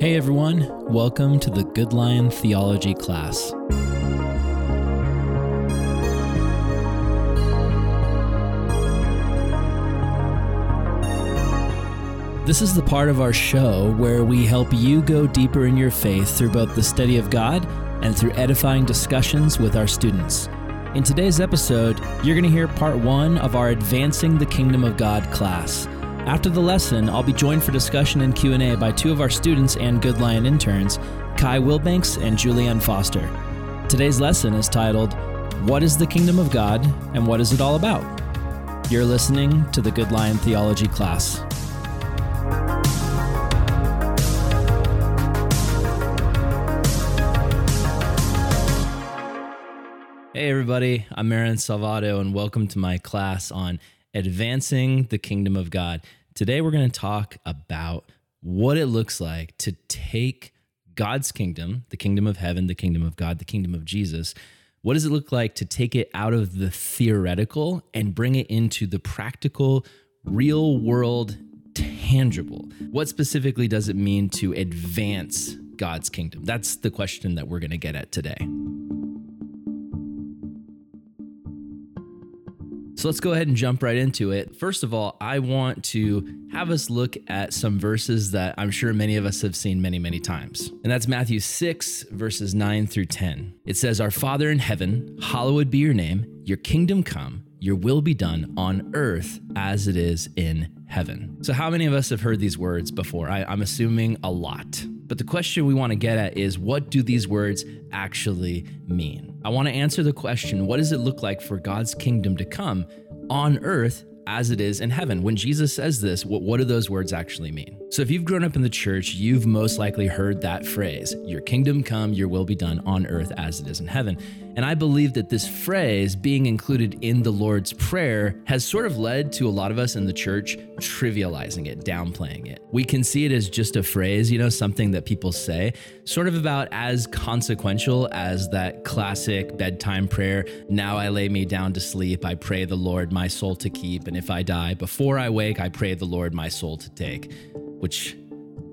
Hey everyone, welcome to the GoodLion Theology class. This is the part of our show where we help you go deeper in your faith through both the study of God and through edifying discussions with our students. In today's episode, you're going to hear part one of our Advancing the Kingdom of God class. After the lesson, I'll be joined for discussion and Q&A by two of our students and GoodLion interns, Kai Willbanks and Julianne Foster. Today's lesson is titled, What is the Kingdom of God and What is it all about? You're listening to the GoodLion Theology class. Hey, everybody, I'm Aaron Salvato, and welcome to my class on advancing the kingdom of God. Today, we're going to talk about what it looks like to take God's kingdom, the kingdom of heaven, the kingdom of God, the kingdom of Jesus. What does it look like to take it out of the theoretical and bring it into the practical, real world, tangible? What specifically does it mean to advance God's kingdom? That's the question that we're going to get at today. So let's go ahead and jump right into it. First of all, I want to have us look at some verses that I'm sure many of us have seen many, many times. And that's Matthew 6, verses 9 through 10. It says, Our Father in heaven, hallowed be your name, your kingdom come, your will be done on earth as it is in heaven. So, how many of us have heard these words before? I, am assuming a lot. But the question we want to get at is what do these words actually mean? I want to answer the question what does it look like for God's kingdom to come on earth as it is in heaven. When Jesus says this, what, what do those words actually mean? So, if you've grown up in the church, you've most likely heard that phrase Your kingdom come, your will be done on earth as it is in heaven. And I believe that this phrase being included in the Lord's Prayer has sort of led to a lot of us in the church trivializing it, downplaying it. We can see it as just a phrase, you know, something that people say, sort of about as consequential as that classic bedtime prayer Now I lay me down to sleep, I pray the Lord my soul to keep, and if I die before I wake, I pray the Lord my soul to take, which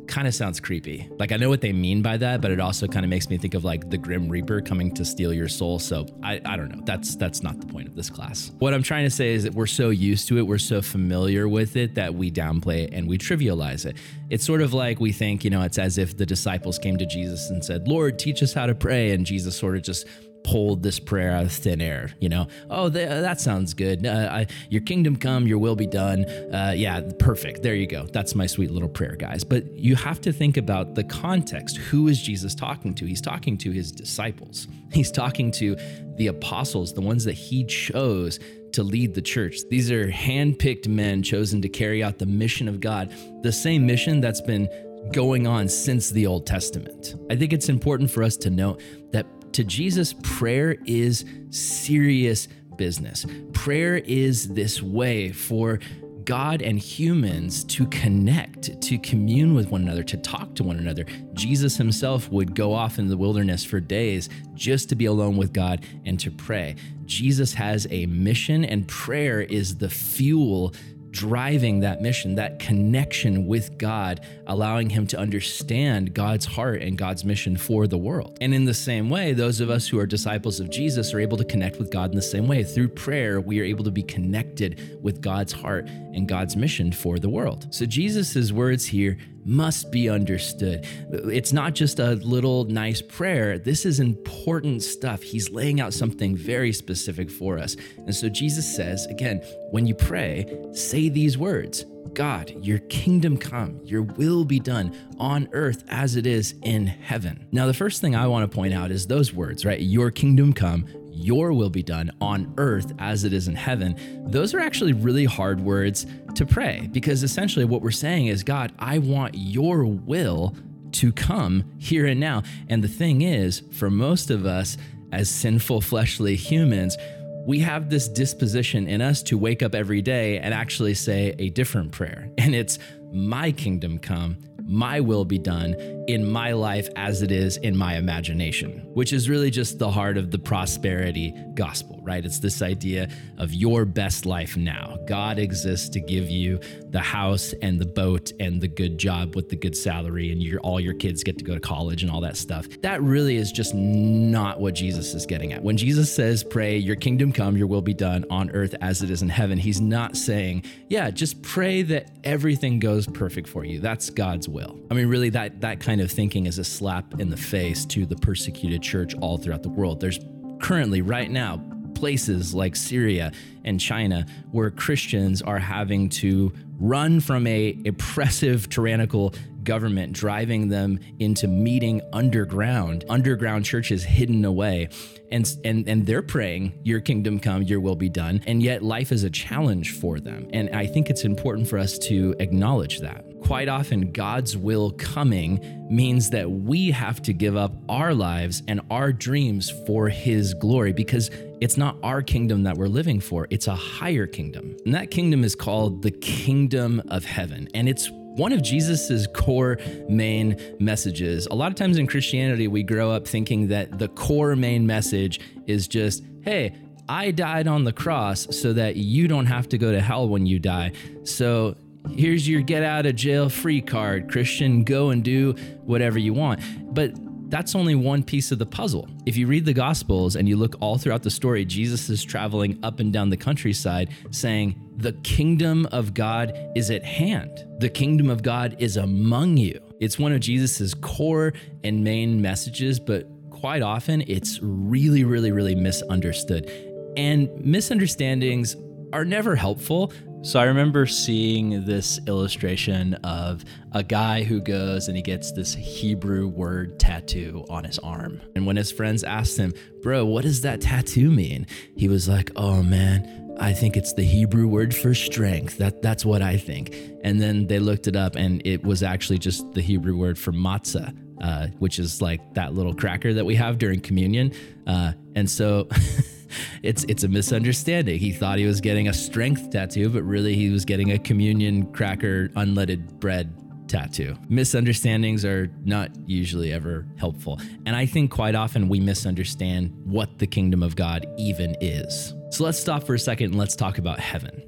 kind of sounds creepy. Like I know what they mean by that, but it also kind of makes me think of like the Grim Reaper coming to steal your soul. So I, I don't know. That's that's not the point of this class. What I'm trying to say is that we're so used to it, we're so familiar with it that we downplay it and we trivialize it. It's sort of like we think, you know, it's as if the disciples came to Jesus and said, Lord, teach us how to pray. And Jesus sort of just pulled this prayer out of thin air. You know, oh, th- that sounds good. Uh, I, your kingdom come, your will be done. Uh, yeah, perfect. There you go. That's my sweet little prayer, guys. But you have to think about the context. Who is Jesus talking to? He's talking to his disciples, he's talking to the apostles, the ones that he chose to lead the church. These are handpicked men chosen to carry out the mission of God, the same mission that's been going on since the Old Testament. I think it's important for us to note that to Jesus, prayer is serious business. Prayer is this way for God and humans to connect, to commune with one another, to talk to one another. Jesus himself would go off in the wilderness for days just to be alone with God and to pray. Jesus has a mission, and prayer is the fuel driving that mission, that connection with God, allowing him to understand God's heart and God's mission for the world. And in the same way, those of us who are disciples of Jesus are able to connect with God in the same way. Through prayer, we are able to be connected with God's heart and God's mission for the world. So Jesus' words here must be understood. It's not just a little nice prayer. This is important stuff. He's laying out something very specific for us. And so Jesus says, again, when you pray, say these words God, your kingdom come, your will be done on earth as it is in heaven. Now, the first thing I want to point out is those words, right? Your kingdom come, your will be done on earth as it is in heaven. Those are actually really hard words to pray because essentially what we're saying is, God, I want your will to come here and now. And the thing is, for most of us as sinful fleshly humans, we have this disposition in us to wake up every day and actually say a different prayer. And it's, My kingdom come, my will be done in my life as it is in my imagination, which is really just the heart of the prosperity gospel, right? It's this idea of your best life now. God exists to give you the house and the boat and the good job with the good salary, and your, all your kids get to go to college and all that stuff. That really is just not what Jesus is getting at. When Jesus says, Pray, your kingdom come, your will be done on earth as it is in heaven, he's not saying, Yeah, just pray that everything goes perfect for you. That's God's will. I mean, really, that, that kind of thinking is a slap in the face to the persecuted church all throughout the world. There's currently, right now, places like Syria and China where Christians are having to run from a oppressive tyrannical government driving them into meeting underground underground churches hidden away and and and they're praying your kingdom come your will be done and yet life is a challenge for them and i think it's important for us to acknowledge that quite often God's will coming means that we have to give up our lives and our dreams for His glory because it's not our kingdom that we're living for, it's a higher kingdom. And that kingdom is called the kingdom of heaven. And it's one of Jesus's core main messages. A lot of times in Christianity, we grow up thinking that the core main message is just, hey, I died on the cross so that you don't have to go to hell when you die. So Here's your get out of jail free card, Christian. Go and do whatever you want. But that's only one piece of the puzzle. If you read the Gospels and you look all throughout the story, Jesus is traveling up and down the countryside saying, The kingdom of God is at hand. The kingdom of God is among you. It's one of Jesus's core and main messages, but quite often it's really, really, really misunderstood. And misunderstandings are never helpful. So I remember seeing this illustration of a guy who goes and he gets this Hebrew word tattoo on his arm. And when his friends asked him, Bro, what does that tattoo mean? He was like, Oh man, I think it's the Hebrew word for strength. That that's what I think. And then they looked it up and it was actually just the Hebrew word for matzah, uh, which is like that little cracker that we have during communion. Uh, and so it's it's a misunderstanding. He thought he was getting a strength tattoo, but really he was getting a communion cracker unleavened bread tattoo. Misunderstandings are not usually ever helpful. And I think quite often we misunderstand what the kingdom of God even is. So let's stop for a second and let's talk about heaven.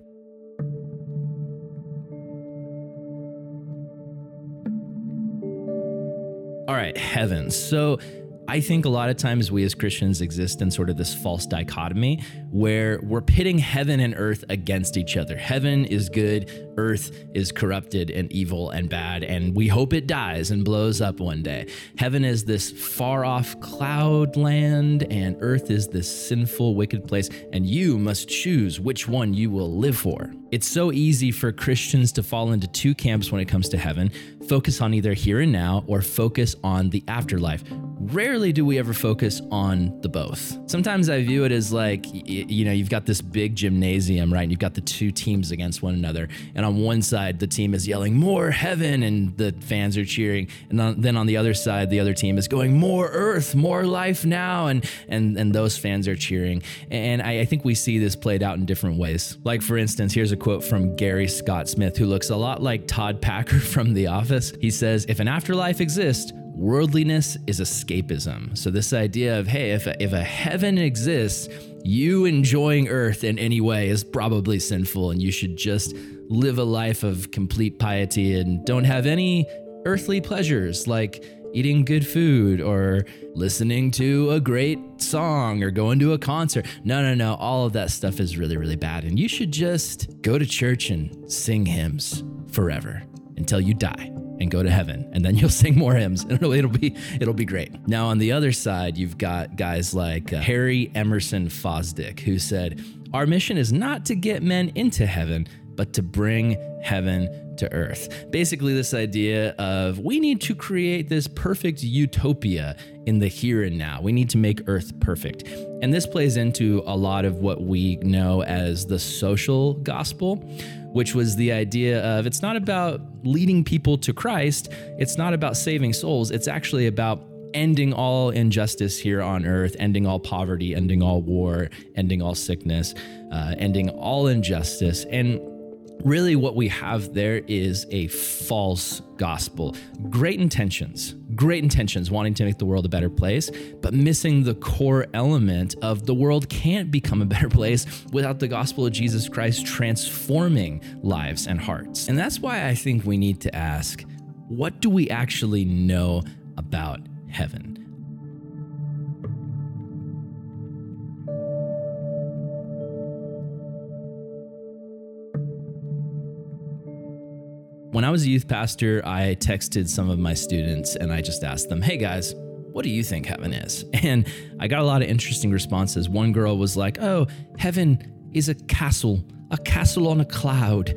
All right, heaven. So I think a lot of times we as Christians exist in sort of this false dichotomy where we're pitting heaven and earth against each other. Heaven is good, earth is corrupted and evil and bad, and we hope it dies and blows up one day. Heaven is this far off cloud land, and earth is this sinful, wicked place, and you must choose which one you will live for. It's so easy for Christians to fall into two camps when it comes to heaven focus on either here and now or focus on the afterlife. Rarely do we ever focus on the both. Sometimes I view it as like, you know, you've got this big gymnasium, right? And you've got the two teams against one another. And on one side, the team is yelling, more heaven, and the fans are cheering. And then on the other side, the other team is going, more earth, more life now. And, and, and those fans are cheering. And I, I think we see this played out in different ways. Like, for instance, here's a quote from Gary Scott Smith, who looks a lot like Todd Packer from The Office. He says, If an afterlife exists, worldliness is escapism. So, this idea of, hey, if a, if a heaven exists, you enjoying earth in any way is probably sinful, and you should just live a life of complete piety and don't have any earthly pleasures like eating good food or listening to a great song or going to a concert. No, no, no. All of that stuff is really, really bad. And you should just go to church and sing hymns forever until you die and go to heaven and then you'll sing more hymns and it'll, it'll be it'll be great now on the other side you've got guys like uh, harry emerson fosdick who said our mission is not to get men into heaven but to bring heaven to earth. Basically, this idea of we need to create this perfect utopia in the here and now. We need to make earth perfect. And this plays into a lot of what we know as the social gospel, which was the idea of it's not about leading people to Christ, it's not about saving souls, it's actually about ending all injustice here on earth, ending all poverty, ending all war, ending all sickness, uh, ending all injustice. And really what we have there is a false gospel. Great intentions, great intentions, wanting to make the world a better place, but missing the core element of the world can't become a better place without the gospel of Jesus Christ transforming lives and hearts. And that's why I think we need to ask what do we actually know about heaven? When I was a youth pastor, I texted some of my students and I just asked them, hey guys, what do you think heaven is? And I got a lot of interesting responses. One girl was like, oh, heaven is a castle, a castle on a cloud.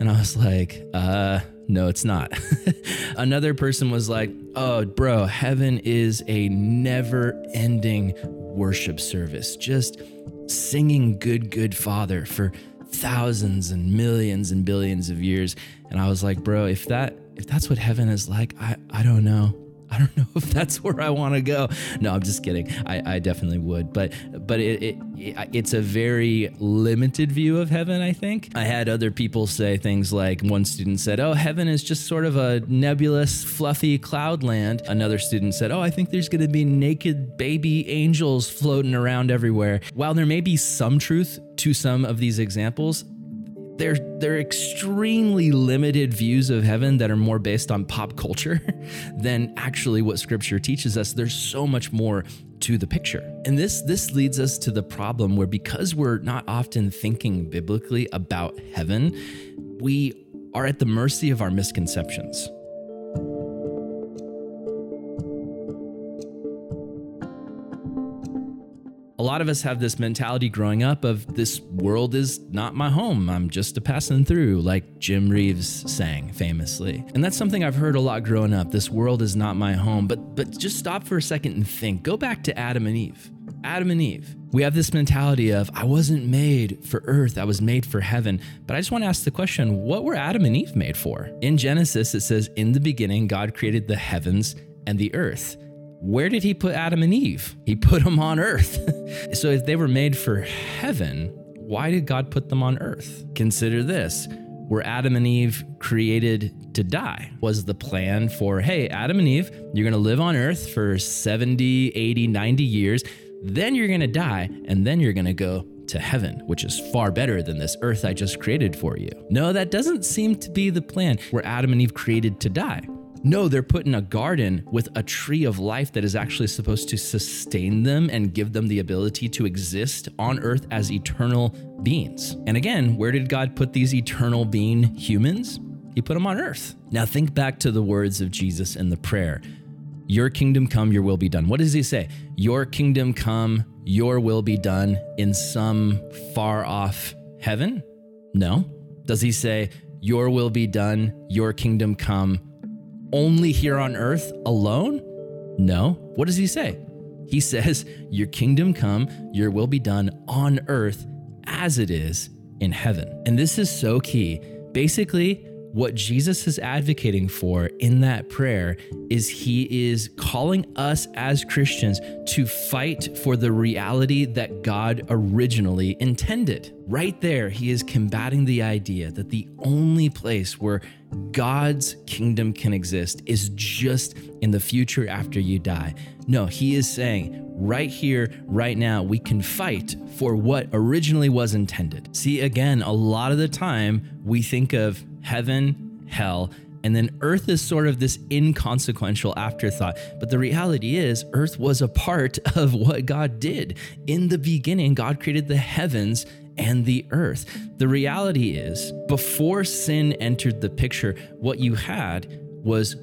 And I was like, uh, no, it's not. Another person was like, oh, bro, heaven is a never ending worship service, just singing Good, Good Father for thousands and millions and billions of years. And I was like, bro, if that if that's what heaven is like, I I don't know. I don't know if that's where I want to go. No, I'm just kidding. I, I definitely would, but but it, it, it, it's a very limited view of heaven. I think I had other people say things like one student said, "Oh, heaven is just sort of a nebulous, fluffy cloud land." Another student said, "Oh, I think there's going to be naked baby angels floating around everywhere." While there may be some truth to some of these examples, they're they're extremely limited views of heaven that are more based on pop culture than actually what scripture teaches us. There's so much more to the picture. And this this leads us to the problem where because we're not often thinking biblically about heaven, we are at the mercy of our misconceptions. A lot of us have this mentality growing up of this world is not my home. I'm just a passing through, like Jim Reeves sang famously. And that's something I've heard a lot growing up. This world is not my home. But but just stop for a second and think. Go back to Adam and Eve. Adam and Eve. We have this mentality of I wasn't made for earth, I was made for heaven. But I just want to ask the question, what were Adam and Eve made for? In Genesis it says in the beginning God created the heavens and the earth where did he put Adam and Eve? He put them on earth. so if they were made for heaven, why did God put them on earth? Consider this. Were Adam and Eve created to die? Was the plan for, hey, Adam and Eve, you're going to live on earth for 70, 80, 90 years, then you're going to die, and then you're going to go to heaven, which is far better than this earth I just created for you. No, that doesn't seem to be the plan. Were Adam and Eve created to die? No, they're put in a garden with a tree of life that is actually supposed to sustain them and give them the ability to exist on earth as eternal beings. And again, where did God put these eternal being humans? He put them on earth. Now think back to the words of Jesus in the prayer Your kingdom come, your will be done. What does he say? Your kingdom come, your will be done in some far off heaven? No. Does he say, Your will be done, your kingdom come? Only here on earth alone? No. What does he say? He says, Your kingdom come, your will be done on earth as it is in heaven. And this is so key. Basically, what Jesus is advocating for in that prayer is he is calling us as Christians to fight for the reality that God originally intended. Right there, he is combating the idea that the only place where God's kingdom can exist is just in the future after you die. No, he is saying right here, right now, we can fight for what originally was intended. See, again, a lot of the time we think of heaven, hell, and then earth is sort of this inconsequential afterthought. But the reality is, earth was a part of what God did. In the beginning, God created the heavens and the earth. The reality is, before sin entered the picture, what you had was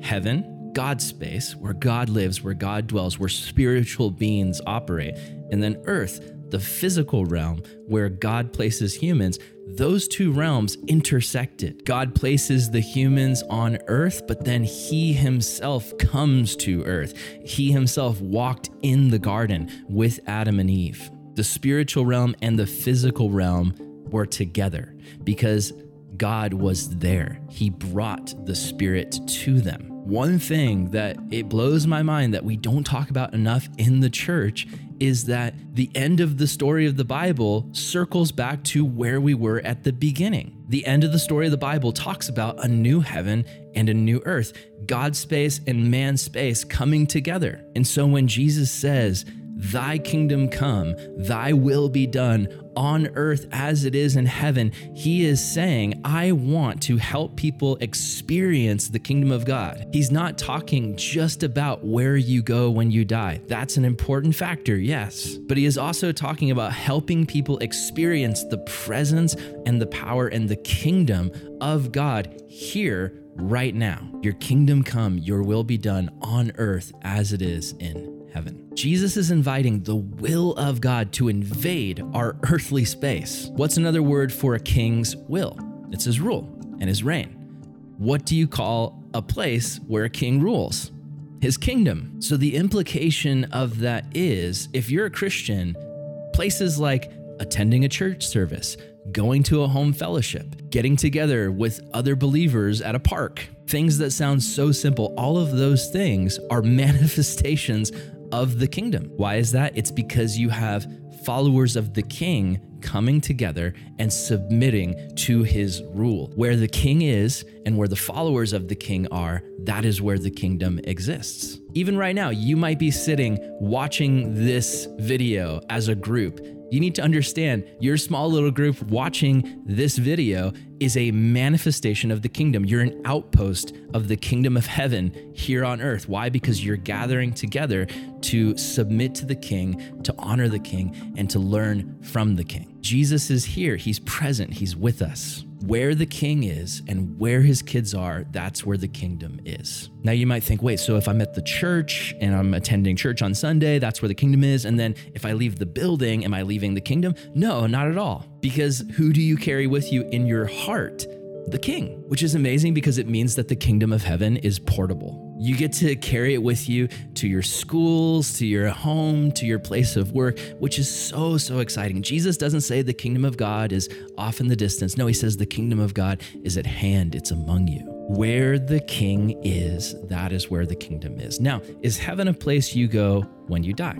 heaven, God's space, where God lives, where God dwells, where spiritual beings operate, and then earth, the physical realm where God places humans, those two realms intersected. God places the humans on earth, but then he himself comes to earth. He himself walked in the garden with Adam and Eve. The spiritual realm and the physical realm were together because God was there. He brought the Spirit to them. One thing that it blows my mind that we don't talk about enough in the church is that the end of the story of the Bible circles back to where we were at the beginning. The end of the story of the Bible talks about a new heaven and a new earth, God's space and man's space coming together. And so when Jesus says, Thy kingdom come, thy will be done on earth as it is in heaven. He is saying, I want to help people experience the kingdom of God. He's not talking just about where you go when you die. That's an important factor, yes. But he is also talking about helping people experience the presence and the power and the kingdom of God here right now. Your kingdom come, your will be done on earth as it is in heaven. Jesus is inviting the will of God to invade our earthly space. What's another word for a king's will? It's his rule and his reign. What do you call a place where a king rules? His kingdom. So the implication of that is if you're a Christian, places like attending a church service, going to a home fellowship, getting together with other believers at a park, things that sound so simple, all of those things are manifestations of the kingdom. Why is that? It's because you have followers of the king coming together and submitting to his rule. Where the king is and where the followers of the king are, that is where the kingdom exists. Even right now, you might be sitting watching this video as a group you need to understand your small little group watching this video is a manifestation of the kingdom. You're an outpost of the kingdom of heaven here on earth. Why? Because you're gathering together to submit to the king, to honor the king, and to learn from the king. Jesus is here, he's present, he's with us where the king is and where his kids are, that's where the kingdom is. Now you might think, wait, so if I'm at the church and I'm attending church on Sunday, that's where the kingdom is. And then if I leave the building, am I leaving the kingdom? No, not at all. Because who do you carry with you in your heart? The king, which is amazing because it means that the kingdom of heaven is portable. You get to carry it with you to your schools, to your home, to your place of work, which is so, so exciting. Jesus doesn't say the kingdom of God is off in the distance. No, he says the kingdom of God is at hand, it's among you. Where the king is, that is where the kingdom is. Now, is heaven a place you go when you die?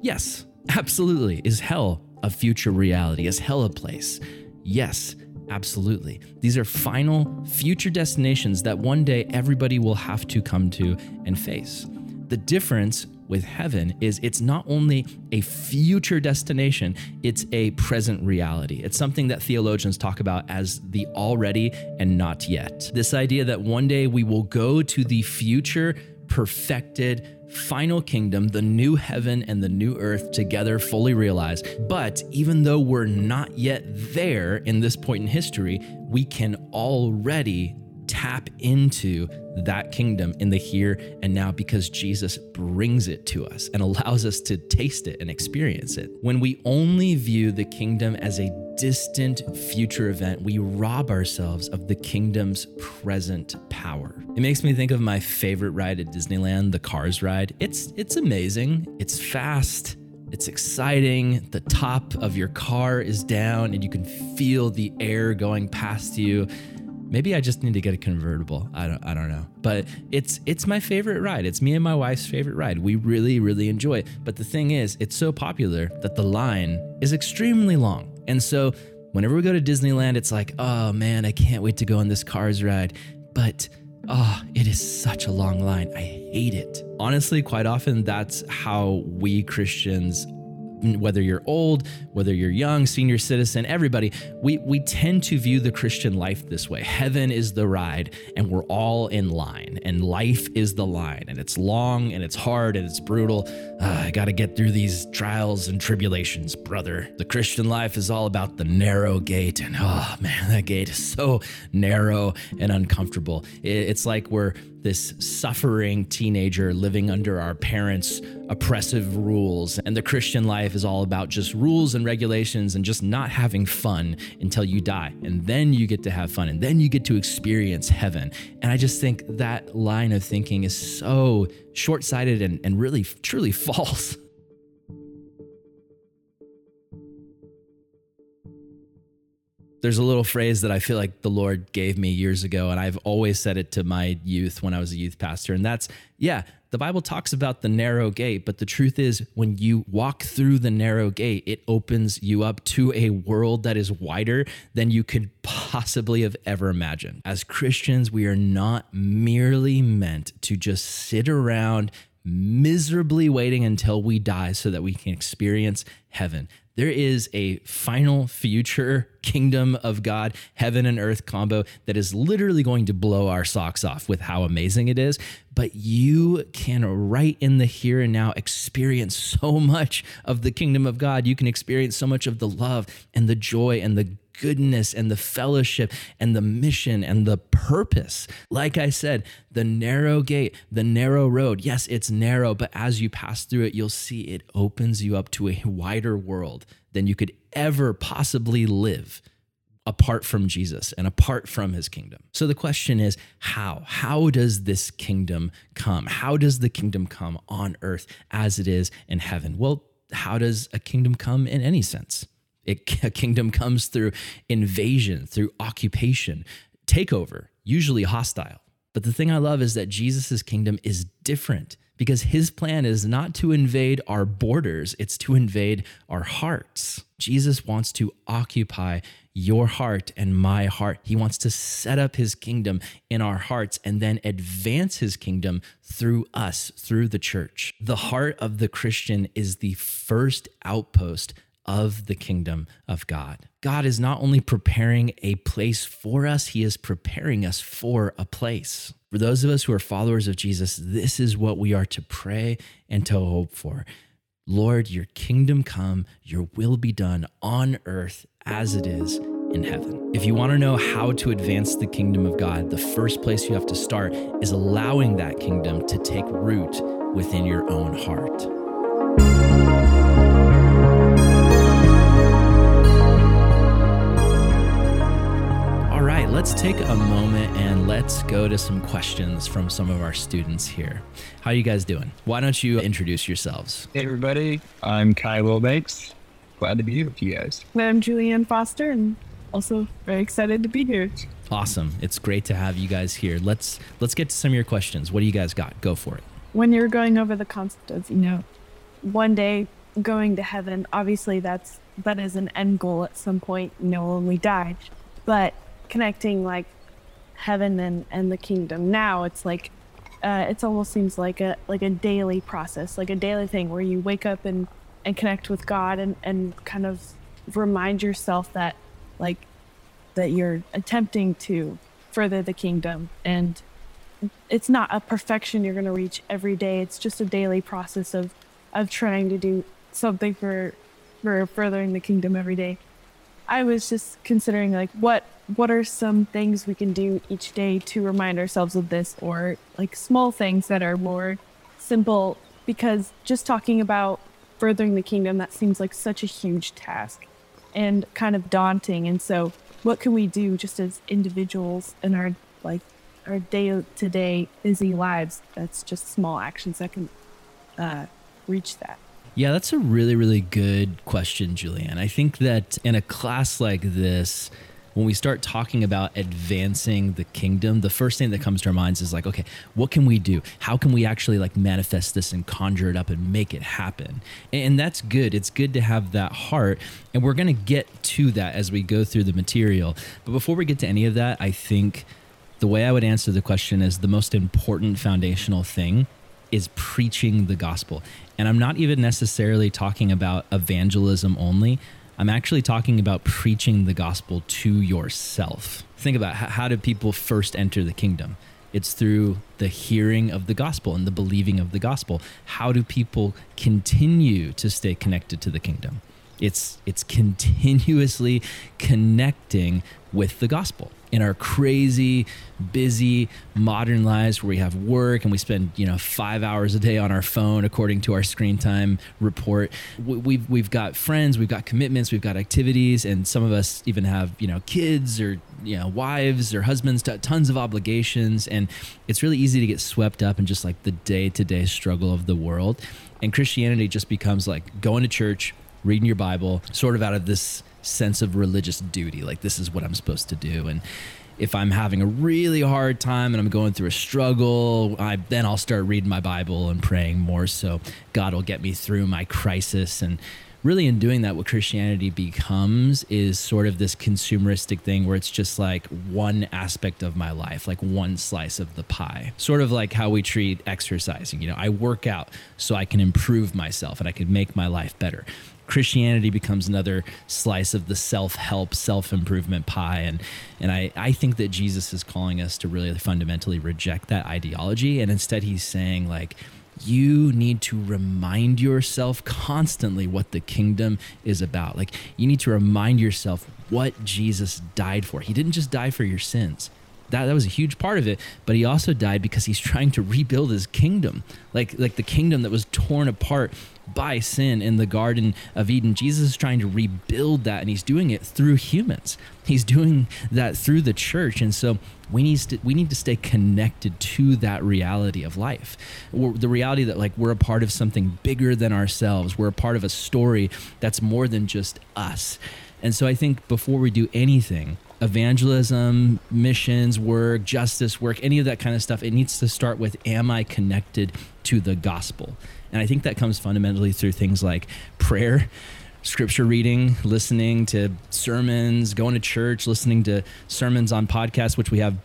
Yes, absolutely. Is hell a future reality? Is hell a place? Yes. Absolutely. These are final future destinations that one day everybody will have to come to and face. The difference with heaven is it's not only a future destination, it's a present reality. It's something that theologians talk about as the already and not yet. This idea that one day we will go to the future perfected final kingdom, the new heaven and the new earth together fully realized. But even though we're not yet there in this point in history, we can already tap into that kingdom in the here and now because Jesus brings it to us and allows us to taste it and experience it. When we only view the kingdom as a distant future event, we rob ourselves of the kingdom's present power. It makes me think of my favorite ride at Disneyland, the Cars ride. It's it's amazing. It's fast. It's exciting. The top of your car is down and you can feel the air going past you. Maybe I just need to get a convertible. I don't I don't know. But it's it's my favorite ride. It's me and my wife's favorite ride. We really really enjoy it. But the thing is, it's so popular that the line is extremely long. And so whenever we go to Disneyland, it's like, "Oh man, I can't wait to go on this Cars ride." But Oh, it is such a long line. I hate it. Honestly, quite often, that's how we Christians whether you're old, whether you're young, senior citizen, everybody, we, we tend to view the Christian life this way. Heaven is the ride, and we're all in line, and life is the line, and it's long, and it's hard, and it's brutal. Uh, I got to get through these trials and tribulations, brother. The Christian life is all about the narrow gate, and oh man, that gate is so narrow and uncomfortable. It's like we're this suffering teenager living under our parents' oppressive rules. And the Christian life is all about just rules and regulations and just not having fun until you die. And then you get to have fun and then you get to experience heaven. And I just think that line of thinking is so short sighted and, and really, truly false. There's a little phrase that I feel like the Lord gave me years ago, and I've always said it to my youth when I was a youth pastor. And that's, yeah, the Bible talks about the narrow gate, but the truth is, when you walk through the narrow gate, it opens you up to a world that is wider than you could possibly have ever imagined. As Christians, we are not merely meant to just sit around miserably waiting until we die so that we can experience heaven. There is a final future kingdom of God, heaven and earth combo that is literally going to blow our socks off with how amazing it is. But you can, right in the here and now, experience so much of the kingdom of God. You can experience so much of the love and the joy and the goodness and the fellowship and the mission and the purpose. Like I said, the narrow gate, the narrow road. Yes, it's narrow, but as you pass through it, you'll see it opens you up to a wider world than you could ever possibly live apart from Jesus and apart from his kingdom. So the question is how? How does this kingdom come? How does the kingdom come on earth as it is in heaven? Well, how does a kingdom come in any sense? It, a kingdom comes through invasion, through occupation, takeover, usually hostile. But the thing I love is that Jesus' kingdom is different because his plan is not to invade our borders, it's to invade our hearts. Jesus wants to occupy your heart and my heart. He wants to set up his kingdom in our hearts and then advance his kingdom through us, through the church. The heart of the Christian is the first outpost of the kingdom of God. God is not only preparing a place for us, He is preparing us for a place. For those of us who are followers of Jesus, this is what we are to pray and to hope for. Lord, your kingdom come, your will be done on earth as it is in heaven. If you want to know how to advance the kingdom of God, the first place you have to start is allowing that kingdom to take root within your own heart. Let's take a moment and let's go to some questions from some of our students here. How are you guys doing? Why don't you introduce yourselves? Hey, everybody. I'm Kai Willbanks. Glad to be here with you guys. I'm Julianne Foster and also very excited to be here. Awesome. It's great to have you guys here. Let's let's get to some of your questions. What do you guys got? Go for it. When you're going over the concept of, you know, one day going to heaven, obviously that's that is an end goal at some point, you know, when we die. But connecting like heaven and, and the kingdom. Now it's like uh, it almost seems like a like a daily process, like a daily thing where you wake up and, and connect with God and, and kind of remind yourself that like that you're attempting to further the kingdom. And it's not a perfection you're going to reach every day. It's just a daily process of of trying to do something for for furthering the kingdom every day i was just considering like what what are some things we can do each day to remind ourselves of this or like small things that are more simple? Because just talking about furthering the kingdom that seems like such a huge task and kind of daunting. And so what can we do just as individuals in our like our day to day busy lives? That's just small actions that can uh, reach that yeah that's a really really good question julianne i think that in a class like this when we start talking about advancing the kingdom, the first thing that comes to our minds is like, okay, what can we do? How can we actually like manifest this and conjure it up and make it happen? And that's good. It's good to have that heart. And we're going to get to that as we go through the material. But before we get to any of that, I think the way I would answer the question is the most important foundational thing is preaching the gospel. And I'm not even necessarily talking about evangelism only. I'm actually talking about preaching the gospel to yourself. Think about how, how do people first enter the kingdom? It's through the hearing of the gospel and the believing of the gospel. How do people continue to stay connected to the kingdom? It's it's continuously connecting with the gospel in our crazy, busy modern lives where we have work and we spend you know five hours a day on our phone according to our screen time report. We've we've got friends, we've got commitments, we've got activities, and some of us even have you know kids or you know wives or husbands, tons of obligations, and it's really easy to get swept up in just like the day to day struggle of the world. And Christianity just becomes like going to church reading your Bible, sort of out of this sense of religious duty. Like, this is what I'm supposed to do. And if I'm having a really hard time and I'm going through a struggle, I, then I'll start reading my Bible and praying more so God will get me through my crisis. And really, in doing that, what Christianity becomes is sort of this consumeristic thing where it's just like one aspect of my life, like one slice of the pie. Sort of like how we treat exercising. You know, I work out so I can improve myself and I can make my life better. Christianity becomes another slice of the self-help, self-improvement pie. And and I, I think that Jesus is calling us to really fundamentally reject that ideology. And instead he's saying like you need to remind yourself constantly what the kingdom is about. Like you need to remind yourself what Jesus died for. He didn't just die for your sins that, that was a huge part of it. But he also died because he's trying to rebuild his kingdom. Like like the kingdom that was torn apart by sin in the garden of eden. Jesus is trying to rebuild that and he's doing it through humans. He's doing that through the church. And so we need to we need to stay connected to that reality of life. The reality that like we're a part of something bigger than ourselves. We're a part of a story that's more than just us. And so i think before we do anything evangelism, missions work, justice work, any of that kind of stuff, it needs to start with Am I connected to the gospel? And I think that comes fundamentally through things like prayer, scripture reading, listening to sermons, going to church, listening to sermons on podcasts, which we have,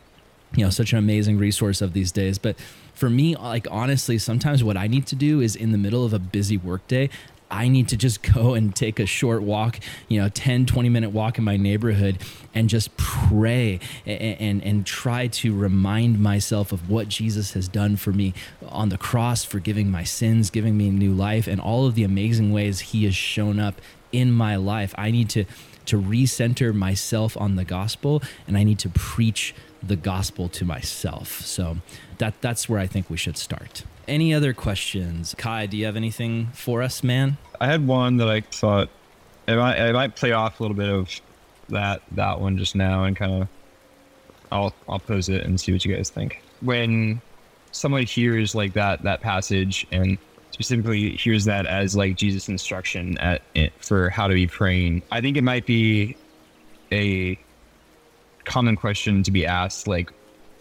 you know, such an amazing resource of these days. But for me, like honestly, sometimes what I need to do is in the middle of a busy workday, I need to just go and take a short walk, you know, 10, 20 minute walk in my neighborhood and just pray and, and, and try to remind myself of what Jesus has done for me on the cross, forgiving my sins, giving me new life, and all of the amazing ways he has shown up in my life. I need to to recenter myself on the gospel and I need to preach the gospel to myself. So that that's where I think we should start. Any other questions? Kai, do you have anything for us, man? I had one that I thought I might, I might play off a little bit of that that one just now and kind of I'll I'll pose it and see what you guys think. When someone hears like that that passage and specifically hears that as like Jesus' instruction at for how to be praying, I think it might be a common question to be asked like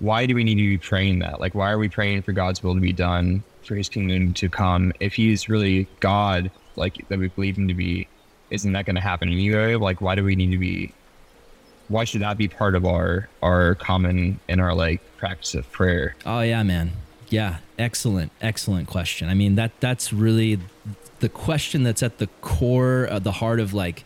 why do we need to be praying that? Like, why are we praying for God's will to be done, for His kingdom to come? If He's really God, like that we believe Him to be, isn't that going to happen anyway? Like, why do we need to be? Why should that be part of our our common in our like practice of prayer? Oh yeah, man. Yeah, excellent, excellent question. I mean that that's really the question that's at the core, of the heart of like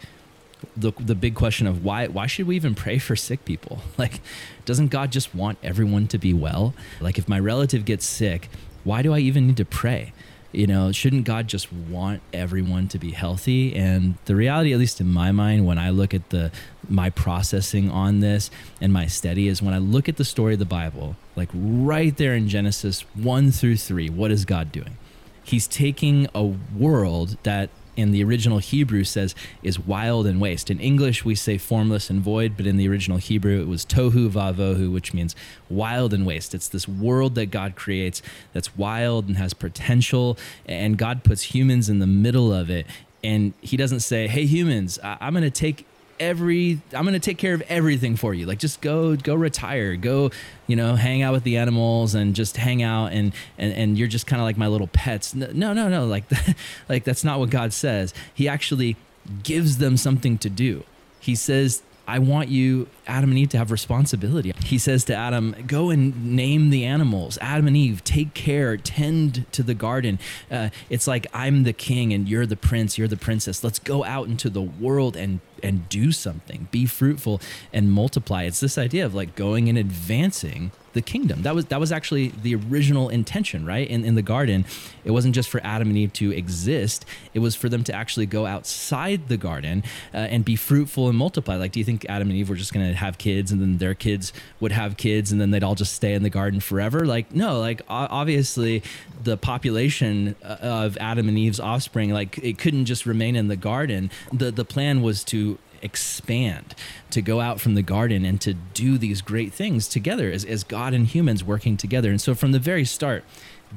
the the big question of why why should we even pray for sick people? Like, doesn't God just want everyone to be well? Like, if my relative gets sick, why do I even need to pray? You know, shouldn't God just want everyone to be healthy? And the reality, at least in my mind, when I look at the my processing on this and my study is when I look at the story of the Bible, like right there in Genesis one through three, what is God doing? He's taking a world that in the original Hebrew says is wild and waste. In English, we say formless and void, but in the original Hebrew, it was tohu vavohu, which means wild and waste. It's this world that God creates that's wild and has potential, and God puts humans in the middle of it. And He doesn't say, "Hey, humans, I'm going to take every I'm going to take care of everything for you. Like just go go retire. Go, you know, hang out with the animals and just hang out and and and you're just kind of like my little pets. No, no, no, like like that's not what God says. He actually gives them something to do. He says I want you, Adam and Eve, to have responsibility. He says to Adam, Go and name the animals. Adam and Eve, take care, tend to the garden. Uh, it's like I'm the king and you're the prince, you're the princess. Let's go out into the world and and do something be fruitful and multiply it's this idea of like going and advancing the kingdom. That was that was actually the original intention, right? In in the garden, it wasn't just for Adam and Eve to exist; it was for them to actually go outside the garden uh, and be fruitful and multiply. Like, do you think Adam and Eve were just going to have kids and then their kids would have kids and then they'd all just stay in the garden forever? Like, no. Like, obviously, the population uh, of Adam and Eve's offspring, like, it couldn't just remain in the garden. the The plan was to expand, to go out from the garden and to do these great things together as, as God and humans working together. And so from the very start,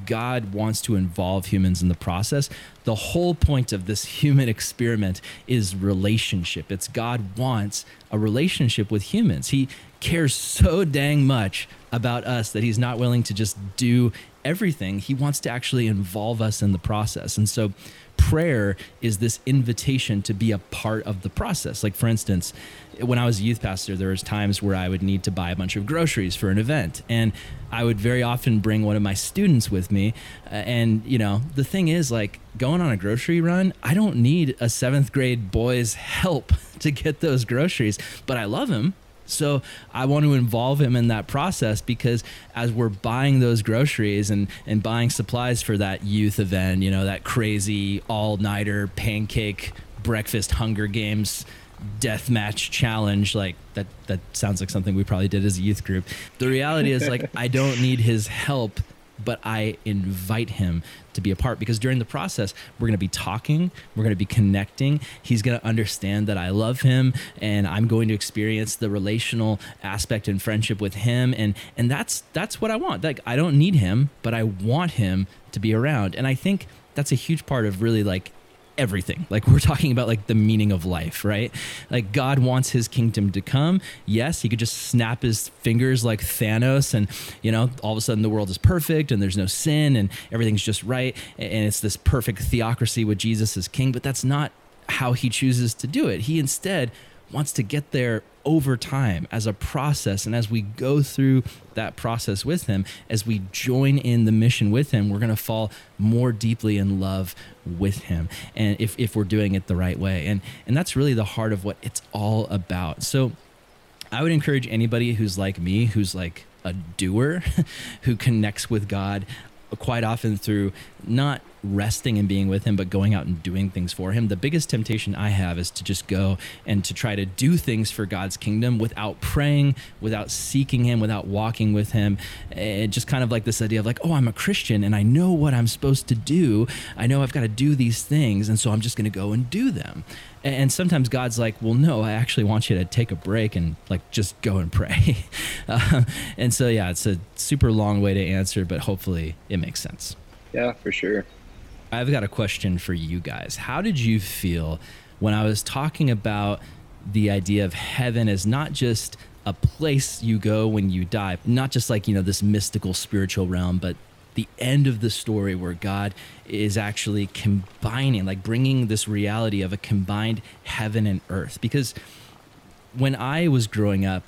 God wants to involve humans in the process. The whole point of this human experiment is relationship. It's God wants a relationship with humans. He cares so dang much about us that he's not willing to just do everything. He wants to actually involve us in the process. And so prayer is this invitation to be a part of the process. Like for instance, when I was a youth pastor, there was times where I would need to buy a bunch of groceries for an event, and I would very often bring one of my students with me. Uh, and you know, the thing is, like going on a grocery run, I don't need a seventh grade boy's help to get those groceries, but I love him so I want to involve him in that process because as we're buying those groceries and, and buying supplies for that youth event, you know, that crazy all nighter pancake breakfast Hunger Games death match challenge like that that sounds like something we probably did as a youth group. The reality is like i don't need his help but I invite him to be a part because during the process, we're going to be talking, we're going to be connecting. He's going to understand that I love him and I'm going to experience the relational aspect and friendship with him and and that's that's what I want. Like I don't need him, but I want him to be around. And I think that's a huge part of really like everything. Like we're talking about like the meaning of life, right? Like God wants his kingdom to come. Yes, he could just snap his fingers like Thanos and, you know, all of a sudden the world is perfect and there's no sin and everything's just right and it's this perfect theocracy with Jesus as king, but that's not how he chooses to do it. He instead wants to get there over time as a process. And as we go through that process with Him, as we join in the mission with Him, we're going to fall more deeply in love with Him. And if, if we're doing it the right way. And, and that's really the heart of what it's all about. So I would encourage anybody who's like me, who's like, a doer who connects with God quite often through not resting and being with him, but going out and doing things for him. The biggest temptation I have is to just go and to try to do things for God's kingdom without praying, without seeking him, without walking with him. And just kind of like this idea of like, oh, I'm a Christian and I know what I'm supposed to do. I know I've got to do these things. And so I'm just going to go and do them. And sometimes God's like, well, no, I actually want you to take a break and like just go and pray. uh, and so, yeah, it's a super long way to answer, but hopefully it makes sense. Yeah, for sure. I've got a question for you guys. How did you feel when I was talking about the idea of heaven as not just a place you go when you die, not just like, you know, this mystical spiritual realm, but the end of the story where God is actually combining, like bringing this reality of a combined heaven and earth. Because when I was growing up,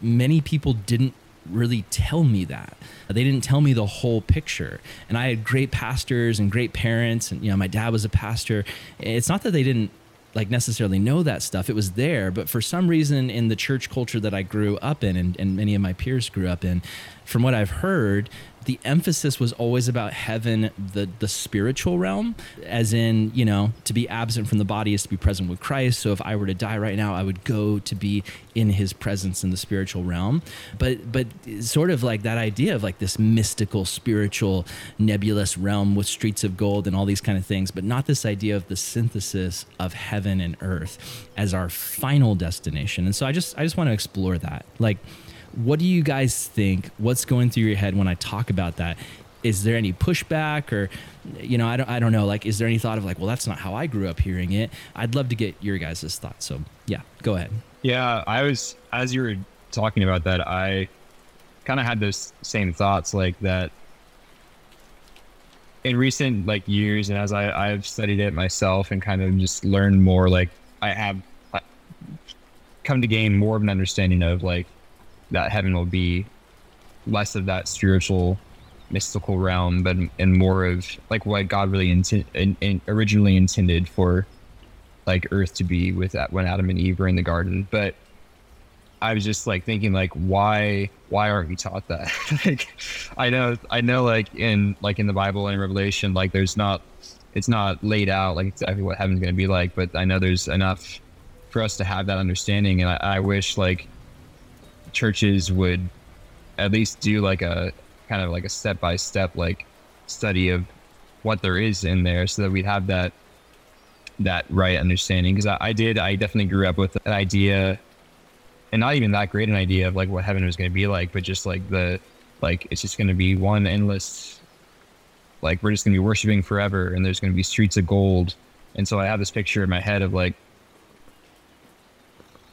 many people didn't really tell me that. They didn't tell me the whole picture. And I had great pastors and great parents, and you know, my dad was a pastor. It's not that they didn't like necessarily know that stuff. It was there, but for some reason in the church culture that I grew up in and, and many of my peers grew up in, from what I've heard, the emphasis was always about heaven, the the spiritual realm, as in you know to be absent from the body is to be present with Christ. So if I were to die right now, I would go to be in His presence in the spiritual realm. But but sort of like that idea of like this mystical, spiritual, nebulous realm with streets of gold and all these kind of things, but not this idea of the synthesis of heaven and earth as our final destination. And so I just I just want to explore that like what do you guys think? What's going through your head when I talk about that? Is there any pushback or, you know, I don't, I don't know. Like, is there any thought of like, well, that's not how I grew up hearing it? I'd love to get your guys' thoughts. So, yeah, go ahead. Yeah, I was, as you were talking about that, I kind of had those same thoughts like that in recent like years and as I, I've studied it myself and kind of just learned more like I have come to gain more of an understanding of like that heaven will be less of that spiritual mystical realm but and more of like what god really inti- in, in originally intended for like earth to be with that when adam and eve were in the garden. But i was just like thinking like why why aren't we taught that? Like i know i know like in like in the bible and revelation like there's not it's not laid out like exactly what heaven's going to be like but i know there's enough for us to have that understanding and I, I wish like churches would at least do like a kind of like a step by step like study of what there is in there so that we'd have that that right understanding because I, I, did i definitely grew up with an idea and not even that great an idea of like what heaven was going to be like but just like the like it's just going to be one endless like we're just gonna be worshiping forever, and there's gonna be streets of gold. And so I have this picture in my head of like,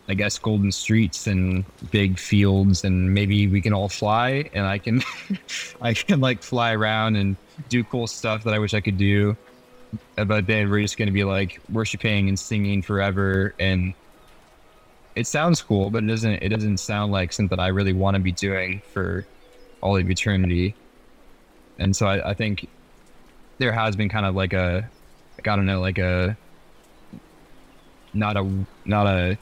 I guess golden streets and big fields, and maybe we can all fly, and I can, I can like fly around and do cool stuff that I wish I could do. But then we're just gonna be like worshiping and singing forever, and it sounds cool, but it doesn't. It doesn't sound like something I really want to be doing for all of eternity. And so I, I think there has been kind of like a, like, I don't know, like a not a not a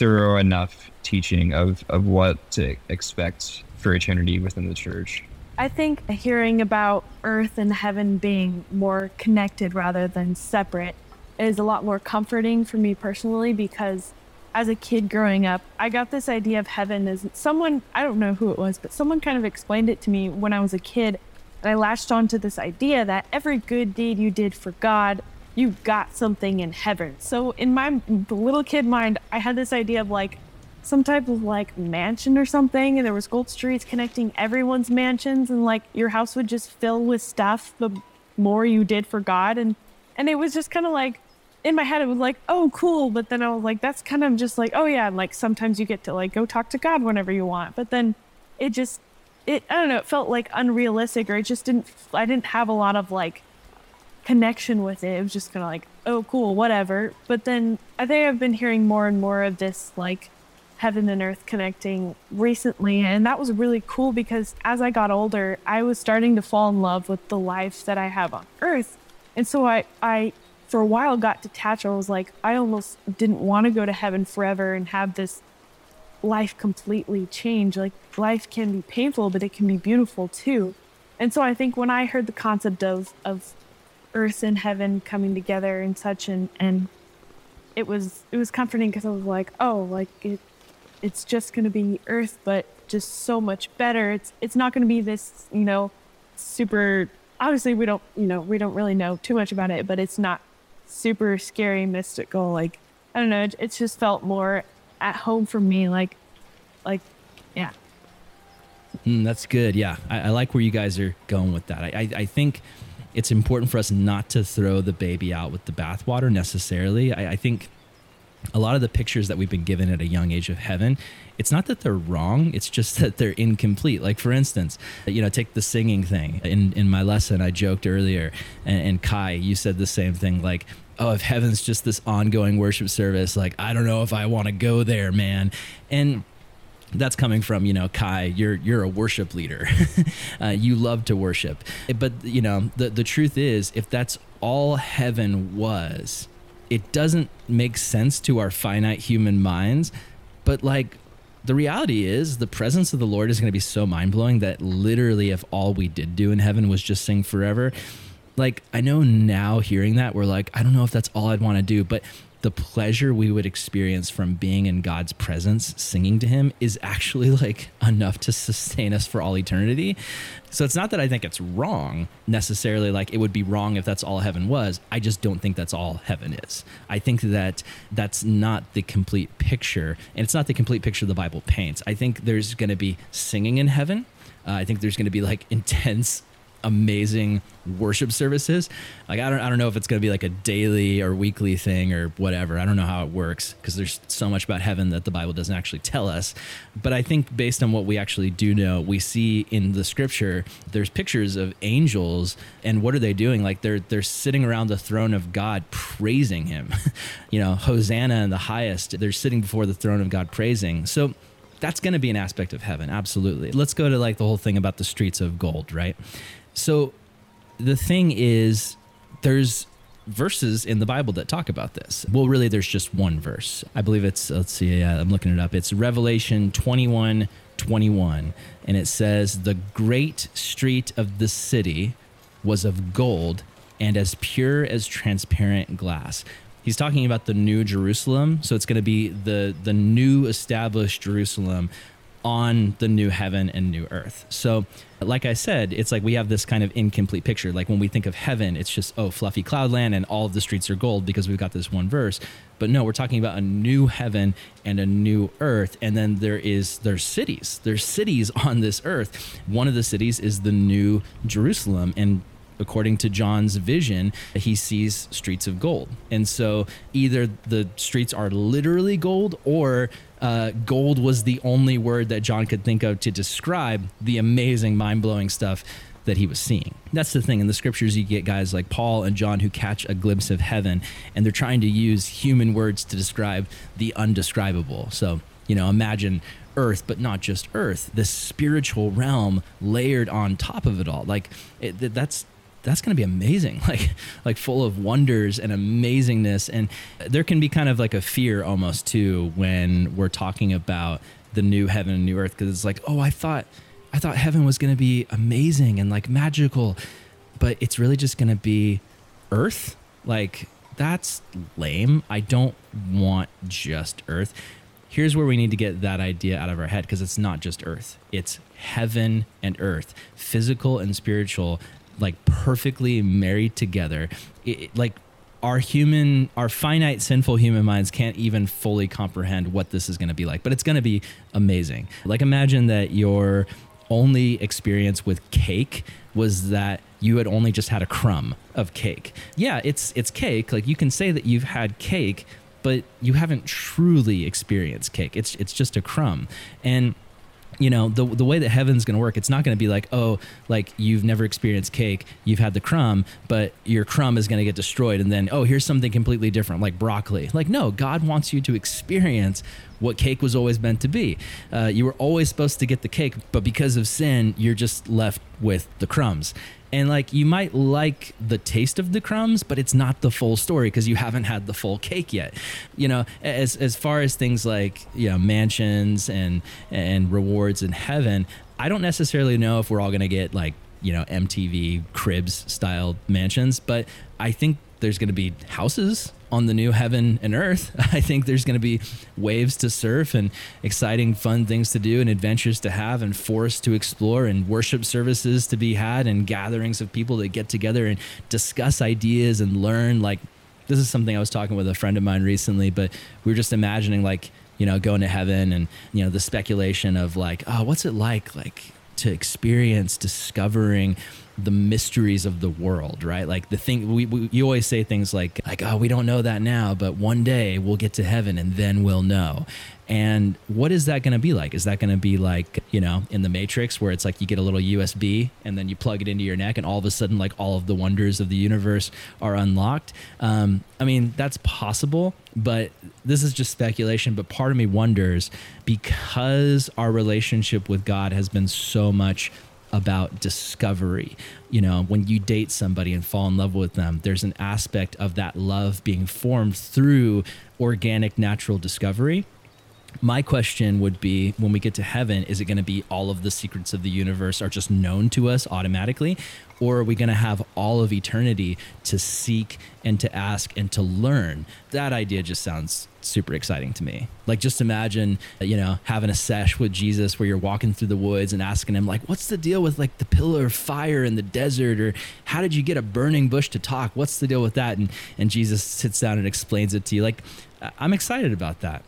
thorough enough teaching of of what to expect for eternity within the church. I think hearing about earth and heaven being more connected rather than separate is a lot more comforting for me personally because as a kid growing up, I got this idea of heaven as someone, I don't know who it was, but someone kind of explained it to me when I was a kid. And I latched onto this idea that every good deed you did for God, you got something in heaven. So in my little kid mind, I had this idea of like some type of like mansion or something. And there was gold streets connecting everyone's mansions. And like your house would just fill with stuff the more you did for God. And, and it was just kind of like, in my head it was like oh cool but then i was like that's kind of just like oh yeah like sometimes you get to like go talk to god whenever you want but then it just it i don't know it felt like unrealistic or it just didn't i didn't have a lot of like connection with it it was just kind of like oh cool whatever but then i think i've been hearing more and more of this like heaven and earth connecting recently and that was really cool because as i got older i was starting to fall in love with the life that i have on earth and so i i for a while got detached. I was like, I almost didn't want to go to heaven forever and have this life completely change. Like life can be painful, but it can be beautiful too. And so I think when I heard the concept of of earth and heaven coming together and such and and it was it was comforting because I was like, oh, like it it's just going to be earth but just so much better. It's it's not going to be this, you know, super obviously we don't, you know, we don't really know too much about it, but it's not super scary, mystical. Like I don't know, it, it just felt more at home for me. Like, like, yeah. Mm, that's good. Yeah, I, I, like where you guys are going with that. I, I, I, think it's important for us not to throw the baby out with the bathwater necessarily. I, I think a lot of the pictures that we've been given at a young age of heaven it's not that they're wrong it's just that they're incomplete. Like for instance you know take the singing thing. In in my lesson i joked earlier and, and kai you said the same thing like oh if heaven's just this ongoing worship service like i don't know if i want to go there man. And that's coming from you know kai. You're you're a worship leader. Uh, you love to worship. But you know the the truth is if that's all heaven was it doesn't make sense to our finite human minds. But like the reality is the presence of the Lord is going to be so mind blowing that literally, if all we did do in heaven was just sing forever, like I know now hearing that, we're like, I don't know if that's all I'd want to do, but the pleasure we would experience from being in God's presence, singing to Him, is actually like enough to sustain us for all eternity. So it's not that I think it's wrong necessarily, like it would be wrong if that's all heaven was. I just don't think that's all heaven is. I think that that's not the complete picture, and it's not the complete picture the Bible paints. I think there's going to be singing in heaven. Uh, I think there's going to be like intense amazing worship services. Like I don't I don't know if it's going to be like a daily or weekly thing or whatever. I don't know how it works because there's so much about heaven that the Bible doesn't actually tell us. But I think based on what we actually do know, we see in the scripture there's pictures of angels and what are they doing? Like they're they're sitting around the throne of God praising him. you know, Hosanna in the highest. They're sitting before the throne of God praising. So that's going to be an aspect of heaven absolutely let's go to like the whole thing about the streets of gold right so the thing is, there's verses in the Bible that talk about this. Well, really, there's just one verse. I believe it's, let's see, uh, I'm looking it up. It's Revelation 21 21. And it says, The great street of the city was of gold and as pure as transparent glass. He's talking about the new Jerusalem. So it's going to be the, the new established Jerusalem on the new heaven and new earth. So, like I said, it's like we have this kind of incomplete picture. Like when we think of heaven, it's just, oh, fluffy cloudland and all of the streets are gold because we've got this one verse. But no, we're talking about a new heaven and a new earth. And then there is, there's cities. There's cities on this earth. One of the cities is the new Jerusalem. And according to John's vision, he sees streets of gold. And so either the streets are literally gold or uh, gold was the only word that John could think of to describe the amazing, mind blowing stuff that he was seeing. That's the thing. In the scriptures, you get guys like Paul and John who catch a glimpse of heaven and they're trying to use human words to describe the undescribable. So, you know, imagine earth, but not just earth, the spiritual realm layered on top of it all. Like, it, that's that's going to be amazing. Like like full of wonders and amazingness. And there can be kind of like a fear almost too when we're talking about the new heaven and new earth because it's like oh i thought i thought heaven was going to be amazing and like magical but it's really just going to be earth? Like that's lame. I don't want just earth. Here's where we need to get that idea out of our head because it's not just earth. It's heaven and earth physical and spiritual like perfectly married together. It, like our human, our finite, sinful human minds can't even fully comprehend what this is going to be like, but it's going to be amazing. Like, imagine that your only experience with cake was that you had only just had a crumb of cake. Yeah, it's it's cake. Like you can say that you've had cake, but you haven't truly experienced cake. It's it's just a crumb. And you know the the way that heaven's going to work it's not going to be like oh like you've never experienced cake you've had the crumb but your crumb is going to get destroyed and then oh here's something completely different like broccoli. Like no god wants you to experience what cake was always meant to be. Uh, you were always supposed to get the cake but because of sin you're just left with the crumbs and like you might like the taste of the crumbs but it's not the full story because you haven't had the full cake yet. You know as as far as things like you know mansions and and rewards in heaven i don't necessarily know if we're all to get like you know mtv cribs style mansions but i think there's to be houses on the new heaven and earth. I think there's going to be waves to surf and exciting, fun things to do and adventures to have and forests to explore and worship services to be had and gatherings of people that get together and discuss ideas and learn. Like, this is something I was talking with a friend of mine recently, but we were just imagining, like, you know, going to heaven and, you know, the speculation of like, oh, what's it like? Like, to experience discovering the mysteries of the world, right? Like the thing we, we, you always say things like like oh we don't know that now, but one day we'll get to heaven and then we'll know. And what is that going to be like? Is that going to be like, you know, in the Matrix where it's like you get a little USB and then you plug it into your neck and all of a sudden, like all of the wonders of the universe are unlocked? Um, I mean, that's possible, but this is just speculation. But part of me wonders because our relationship with God has been so much about discovery. You know, when you date somebody and fall in love with them, there's an aspect of that love being formed through organic, natural discovery my question would be when we get to heaven is it going to be all of the secrets of the universe are just known to us automatically or are we going to have all of eternity to seek and to ask and to learn? That idea just sounds super exciting to me. Like just imagine you know having a sesh with jesus where you're walking through the woods and asking him like what's the deal with like the pillar of fire in the desert? Or how did you get a burning bush to talk? What's the deal with that? And and jesus sits down and explains it to you. Like i'm excited about that.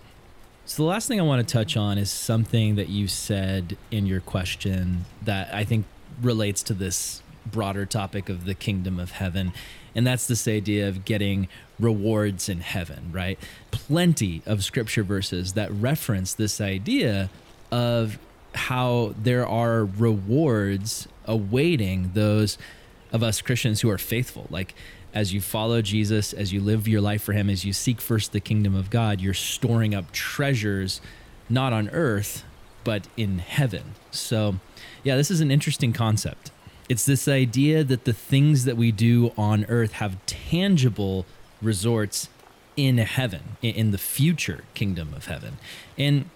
So the last thing I want to touch on is something that you said in your question that I think relates to this broader topic of the kingdom of heaven. And that's this idea of getting rewards in heaven, right? Plenty of scripture verses that reference this idea of how there are rewards awaiting those of us Christians who are faithful. Like as you follow Jesus, as you live your life for Him, as you seek first the kingdom of God, you're storing up treasures not on earth, but in heaven. So, yeah, this is an interesting concept. It's this idea that the things that we do on earth have tangible resorts in heaven, in the future kingdom of heaven. And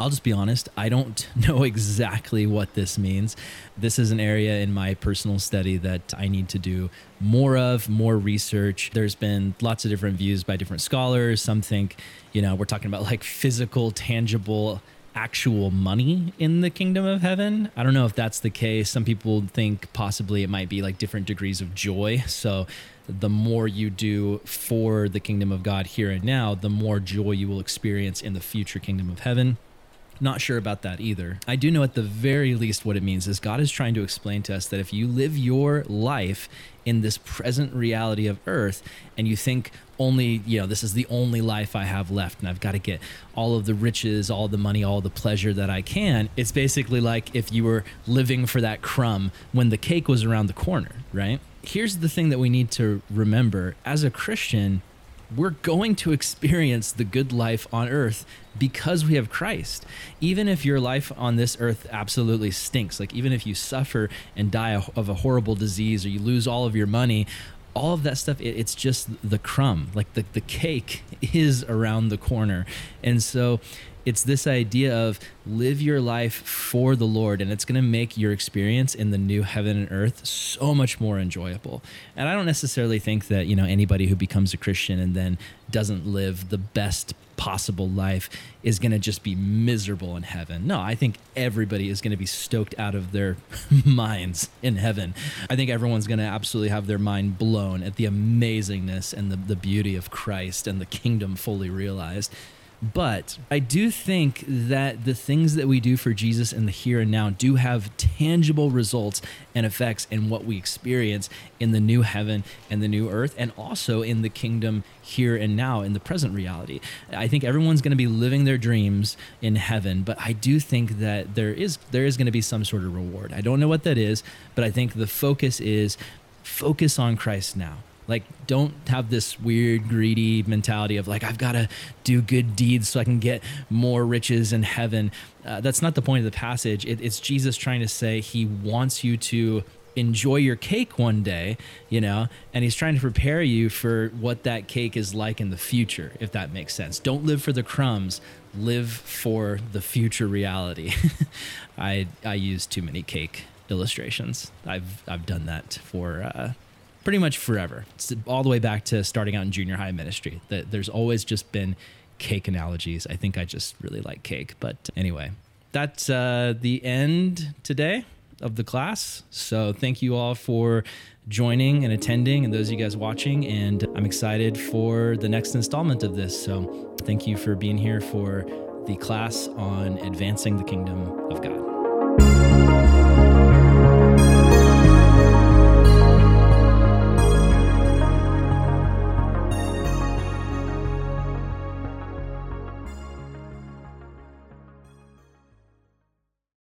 I'll just be honest, I don't know exactly what this means. This is an area in my personal study that I need to do more of, more research. There's been lots of different views by different scholars. Some think, you know, we're talking about like physical, tangible, actual money in the kingdom of heaven. I don't know if that's the case. Some people think possibly it might be like different degrees of joy. So the more you do for the kingdom of God here and now, the more joy you will experience in the future kingdom of heaven. Not sure about that either. I do know at the very least what it means is God is trying to explain to us that if you live your life in this present reality of earth and you think only, you know, this is the only life I have left and I've got to get all of the riches, all the money, all the pleasure that I can, it's basically like if you were living for that crumb when the cake was around the corner, right? Here's the thing that we need to remember as a Christian, we're going to experience the good life on earth because we have Christ. Even if your life on this earth absolutely stinks, like even if you suffer and die of a horrible disease or you lose all of your money, all of that stuff, it, it's just the crumb. Like the, the cake is around the corner. And so it's this idea of live your life for the Lord, and it's going to make your experience in the new heaven and earth so much more enjoyable. And I don't necessarily think that you know anybody who becomes a Christian and then doesn't live the best possible life is going to just be miserable in heaven. No, I think everybody is going to be stoked out of their minds in heaven. I think everyone's going to absolutely have their mind blown at the amazingness and the, the beauty of Christ and the kingdom fully realized. But I do think that the things that we do for Jesus in the here and now do have tangible results and effects in what we experience in the new heaven and the new earth, and also in the kingdom here and now in the present reality. I think everyone's going to be living their dreams in heaven, but I do think that there is there is going to be some sort of reward. I don't know what that is, but I think the focus is focus on Christ now like, don't have this weird, greedy mentality of like, I've got to do good deeds so I can get more riches in heaven. Uh, that's not the point of the passage. It, it's Jesus trying to say he wants you to enjoy your cake one day, you know, and he's trying to prepare you for what that cake is like in the future, if that makes sense. Don't live for the crumbs, live for the future reality. I I use too many cake illustrations. I've I've done that for uh, pretty much forever. It's all the way back to starting out in junior high ministry. That there's always just been cake analogies. I think I just really like cake. But anyway, that's uh, the end today of the class. So thank you all for joining and attending, and those of you guys watching. And I'm excited for the next installment of this. So thank you for being here for the class on advancing the kingdom of God.